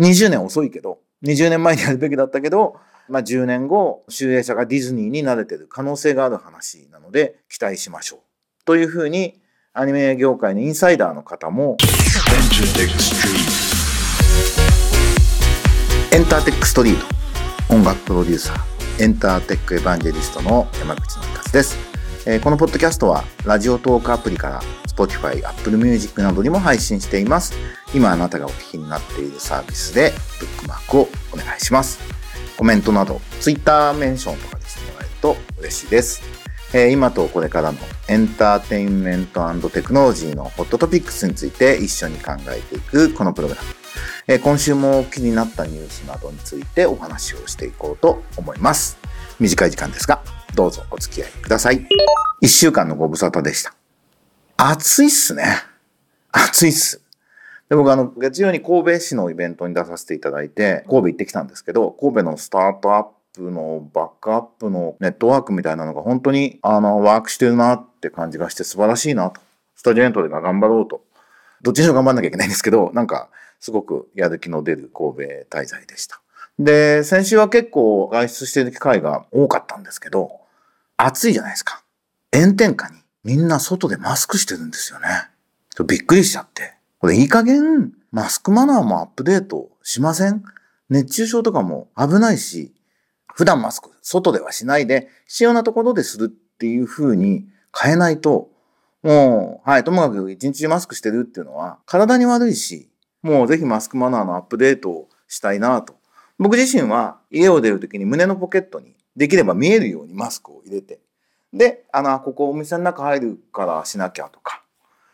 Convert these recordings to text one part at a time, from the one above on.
20年遅いけど、20年前にやるべきだったけど、まあ、10年後、集英社がディズニーに慣れてる可能性がある話なので、期待しましょう。というふうに、アニメ業界のインサイダーの方も、エンターテックストリート、音楽プロデューサー、エンターテックエヴァンジェリストの山口の勝です。えー、このポッドキャストは、ラジオトークアプリから Spotify、Apple Music などにも配信しています。今あなたがお聞きになっているサービスでブックマークをお願いします。コメントなど、Twitter メンションとかでしてもらえると嬉しいです。えー、今とこれからのエンターテインメントテクノロジーのホットトピックスについて一緒に考えていくこのプログラム。えー、今週も気になったニュースなどについてお話をしていこうと思います。短い時間ですが、どうぞお付き合いください。一週間のご無沙汰でした。暑いっすね。暑いっす。で、僕あの、月曜に神戸市のイベントに出させていただいて、神戸行ってきたんですけど、神戸のスタートアップのバックアップのネットワークみたいなのが本当に、あの、ワークしてるなって感じがして素晴らしいなと。スタジオエントリーが頑張ろうと。どっちにしろ頑張んなきゃいけないんですけど、なんか、すごくやる気の出る神戸滞在でした。で、先週は結構外出している機会が多かったんですけど、暑いじゃないですか。炎天下にみんな外でマスクしてるんですよね。びっくりしちゃって。これいい加減マスクマナーもアップデートしません？熱中症とかも危ないし、普段マスク外ではしないで必要なところでするっていう風に変えないと、もう、はい、ともかく一日マスクしてるっていうのは体に悪いし、もうぜひマスクマナーのアップデートをしたいなと。僕自身は家を出るときに胸のポケットにできれば見えるようにマスクを入れて、で、あの、ここお店の中入るからしなきゃとか、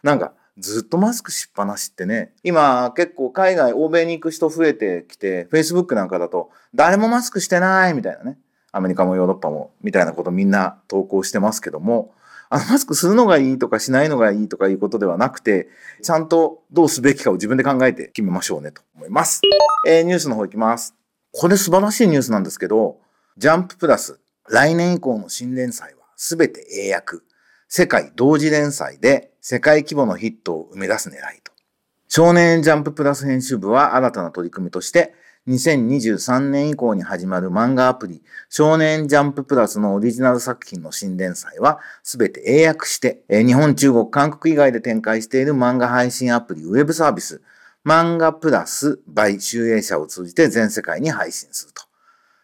なんか、ずっとマスクしっぱなしってね、今結構海外、欧米に行く人増えてきて、Facebook なんかだと、誰もマスクしてないみたいなね、アメリカもヨーロッパもみたいなことみんな投稿してますけども、あのマスクするのがいいとかしないのがいいとかいうことではなくて、ちゃんとどうすべきかを自分で考えて決めましょうねと思います。えー、ニュースの方行きます。これ素晴らしいニュースなんですけど、ジャンププラス、来年以降の新連載はすべて英訳。世界同時連載で世界規模のヒットを生み出す狙いと。少年ジャンププラス編集部は新たな取り組みとして、2023年以降に始まる漫画アプリ、少年ジャンププラスのオリジナル作品の新連載は、すべて英訳して、日本、中国、韓国以外で展開している漫画配信アプリ、ウェブサービス、漫画プラス by 集英社を通じて全世界に配信すると。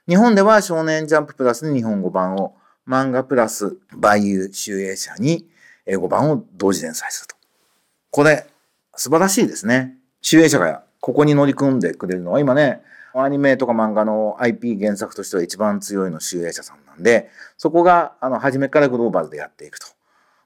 日本では少年ジャンププラスに日本語版を、漫画プラスバイユ集英社に英語版を同時連載すると。これ、素晴らしいですね。集英社がここに乗り組んでくれるのは今ね、アニメとか漫画の IP 原作としては一番強いの集英社さんなんで、そこが、あの、初めからグローバルでやっていくと。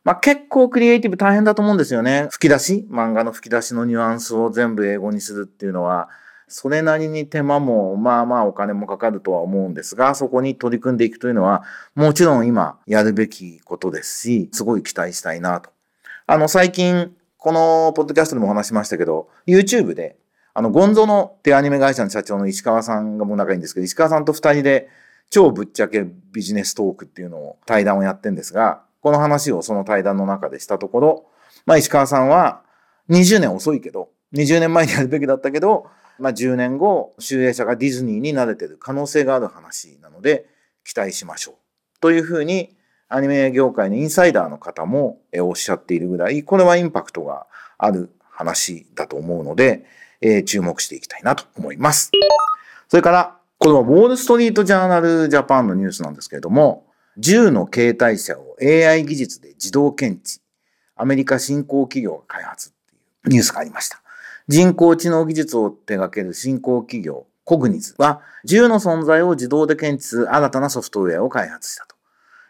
まあ、結構クリエイティブ大変だと思うんですよね。吹き出し？漫画の吹き出しのニュアンスを全部英語にするっていうのは、それなりに手間もまあまあお金もかかるとは思うんですが、そこに取り組んでいくというのは、もちろん今やるべきことですし、すごい期待したいなと。あの、最近、このポッドキャストでもお話しましたけど、YouTube で、あの、ゴンゾの手アニメ会社の社長の石川さんがもう仲いいんですけど、石川さんと二人で超ぶっちゃけビジネストークっていうのを対談をやってんですが、この話をその対談の中でしたところ、まあ石川さんは20年遅いけど、20年前にやるべきだったけど、まあ、10年後、集英社がディズニーに慣れてる可能性がある話なので、期待しましょう。というふうに、アニメ業界のインサイダーの方もおっしゃっているぐらい、これはインパクトがある話だと思うので、えー、注目していきたいなと思います。それから、これはウォールストリートジャーナルジャパンのニュースなんですけれども、銃の携帯車を AI 技術で自動検知、アメリカ新興企業が開発っていうニュースがありました。人工知能技術を手掛ける新興企業、コグニズは、銃の存在を自動で検知する新たなソフトウェアを開発したと。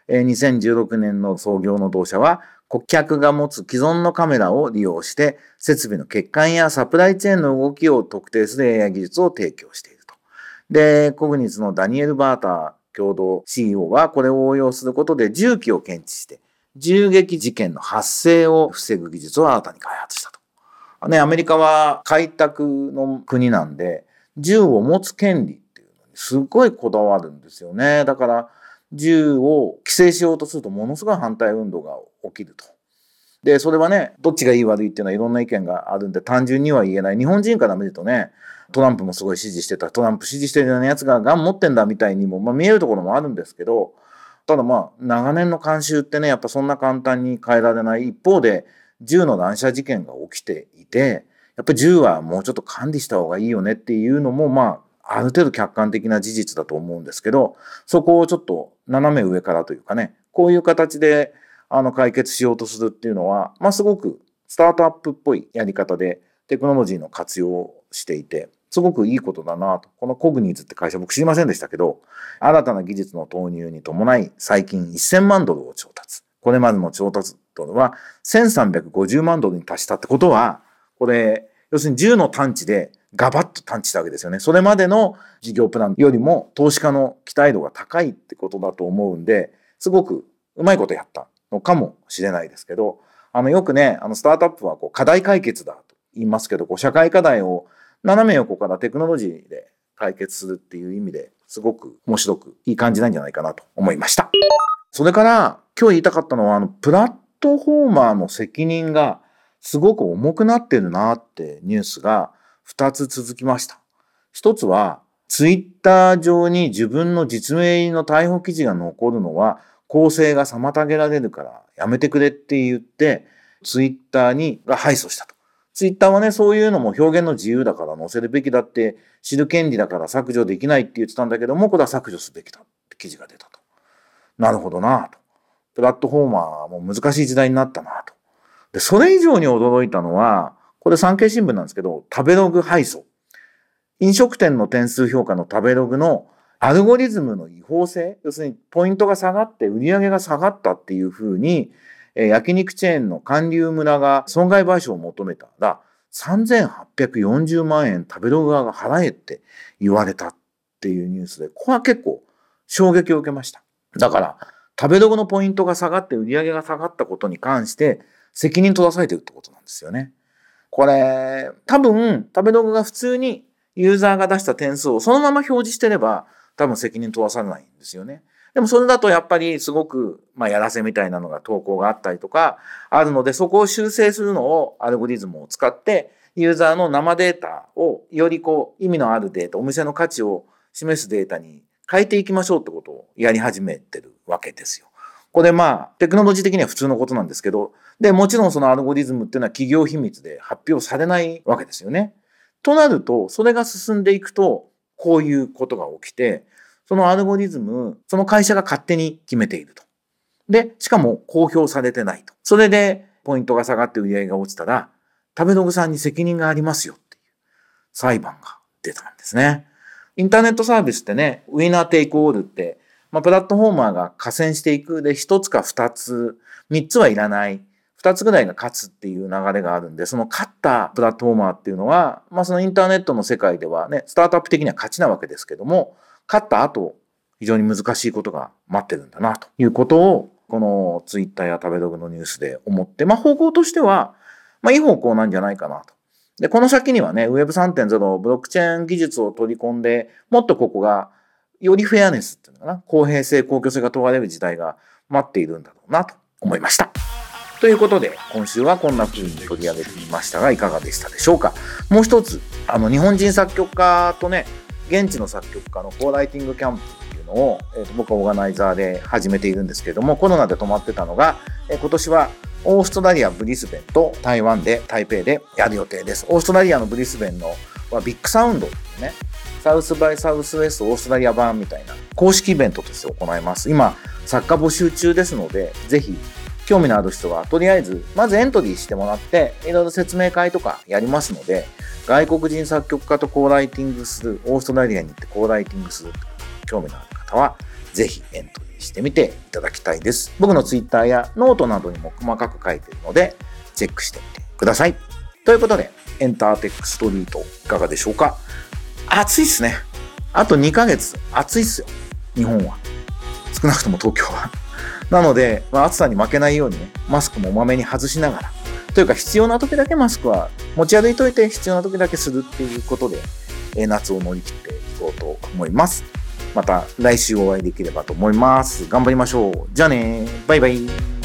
2016年の創業の同社は、顧客が持つ既存のカメラを利用して、設備の欠陥やサプライチェーンの動きを特定する AI 技術を提供していると。で、コグニズのダニエル・バーター共同 CEO は、これを応用することで銃器を検知して、銃撃事件の発生を防ぐ技術を新たに開発した。ね、アメリカは開拓の国なんで、銃を持つ権利っていうのにすごいこだわるんですよね。だから、銃を規制しようとするとものすごい反対運動が起きると。で、それはね、どっちがいい悪いっていうのはいろんな意見があるんで、単純には言えない。日本人から見るとね、トランプもすごい支持してた、トランプ支持してるようなやつがガン持ってんだみたいにも、まあ、見えるところもあるんですけど、ただまあ、長年の慣習ってね、やっぱそんな簡単に変えられない一方で、銃の乱射事件が起きていて、やっぱり銃はもうちょっと管理した方がいいよねっていうのも、まあ、ある程度客観的な事実だと思うんですけど、そこをちょっと斜め上からというかね、こういう形であの解決しようとするっていうのは、まあ、すごくスタートアップっぽいやり方でテクノロジーの活用をしていて、すごくいいことだなと。このコグニーズって会社僕知りませんでしたけど、新たな技術の投入に伴い最近1000万ドルを調達。これまでの調達ドルは1350万ドルに達したってことは、これ、要するに10の探知でガバッと探知したわけですよね。それまでの事業プランよりも投資家の期待度が高いってことだと思うんで、すごくうまいことやったのかもしれないですけど、あのよくね、あのスタートアップはこう課題解決だと言いますけど、こう社会課題を斜め横からテクノロジーで解決するっていう意味ですごく面白くいい感じなんじゃないかなと思いました。それから今日言いたかったのは、あのプラットフォーマーの責任がすごく重くなってるなってニュースが2つ続きました。一つは、ツイッター上に自分の実名入りの逮捕記事が残るのは公正が妨げられるからやめてくれって言って、ツイッターにが敗訴したと。ツイッターはね、そういうのも表現の自由だから載せるべきだって知る権利だから削除できないって言ってたんだけども、これは削除すべきだって記事が出たと。なるほどなと。プラットフォーマーも難しい時代になったなと。で、それ以上に驚いたのは、これ産経新聞なんですけど、食べログ配送。飲食店の点数評価の食べログのアルゴリズムの違法性、要するにポイントが下がって売り上げが下がったっていうふうに、えー、焼肉チェーンの韓流村が損害賠償を求めたら、3840万円食べログ側が払えって言われたっていうニュースで、これは結構衝撃を受けました。だから、食べログのポイントが下がって売り上げが下がったことに関して責任取らされてるってことなんですよね。これ、多分、食べログが普通にユーザーが出した点数をそのまま表示してれば、多分責任問わされないんですよね。でもそれだとやっぱりすごく、まあ、やらせみたいなのが投稿があったりとかあるので、そこを修正するのをアルゴリズムを使って、ユーザーの生データをよりこう意味のあるデータ、お店の価値を示すデータに変えていきましょうってことをやり始めてるわけですよ。これまあ、テクノロジー的には普通のことなんですけど、で、もちろんそのアルゴリズムっていうのは企業秘密で発表されないわけですよね。となると、それが進んでいくと、こういうことが起きて、そのアルゴリズム、その会社が勝手に決めていると。で、しかも公表されてないと。それでポイントが下がって売り上げが落ちたら、食べログさんに責任がありますよっていう裁判が出たんですね。インターネットサービスってね、ウィナーテイクオールって、まあ、プラットフォーマーが加戦していくで、一つか二つ、三つはいらない。二つぐらいが勝つっていう流れがあるんで、その勝ったプラットフォーマーっていうのは、まあそのインターネットの世界ではね、スタートアップ的には勝ちなわけですけども、勝った後、非常に難しいことが待ってるんだな、ということを、このツイッターや食べログのニュースで思って、まあ方向としては、まあいい方向なんじゃないかなと。で、この先にはね、Web3.0、ブロックチェーン技術を取り込んで、もっとここが、よりフェアネスっていうのかな、公平性、公共性が問われる時代が待っているんだろうなと思いました。ということで、今週はこんな風に取り上げてみましたが、いかがでしたでしょうか。もう一つ、あの、日本人作曲家とね、現地の作曲家のコーライティングキャンプっていうのを、えー、と僕はオーガナイザーで始めているんですけれども、コロナで止まってたのが、え、今年はオーストラリア・ブリスベンと台湾で台北でやる予定です。オーストラリアのブリスベンのはビッグサウンドっていうね、サウスバイサウスウェストオーストラリア版みたいな公式イベントとして行います。今、作家募集中ですので、ぜひ興味のある人は、とりあえず、まずエントリーしてもらって、いろいろ説明会とかやりますので、外国人作曲家と co-writing する、オーストラリアに行って co-writing する、興味のある方は、ぜひエントリーしてみていただきたいです。僕のツイッターやノートなどにも細かく書いてるので、チェックしてみてください。ということで、エンターテックストリートいかがでしょうか？暑いっすね。あと2ヶ月、暑いっすよ。日本は。少なくとも東京は。なので、まあ、暑さに負けないようにね、マスクもまめに外しながら、というか必要な時だけマスクは持ち歩いといて必要な時だけするっていうことで、夏を乗り切っていこうと思います。また来週お会いできればと思います。頑張りましょう。じゃあねバイバイ。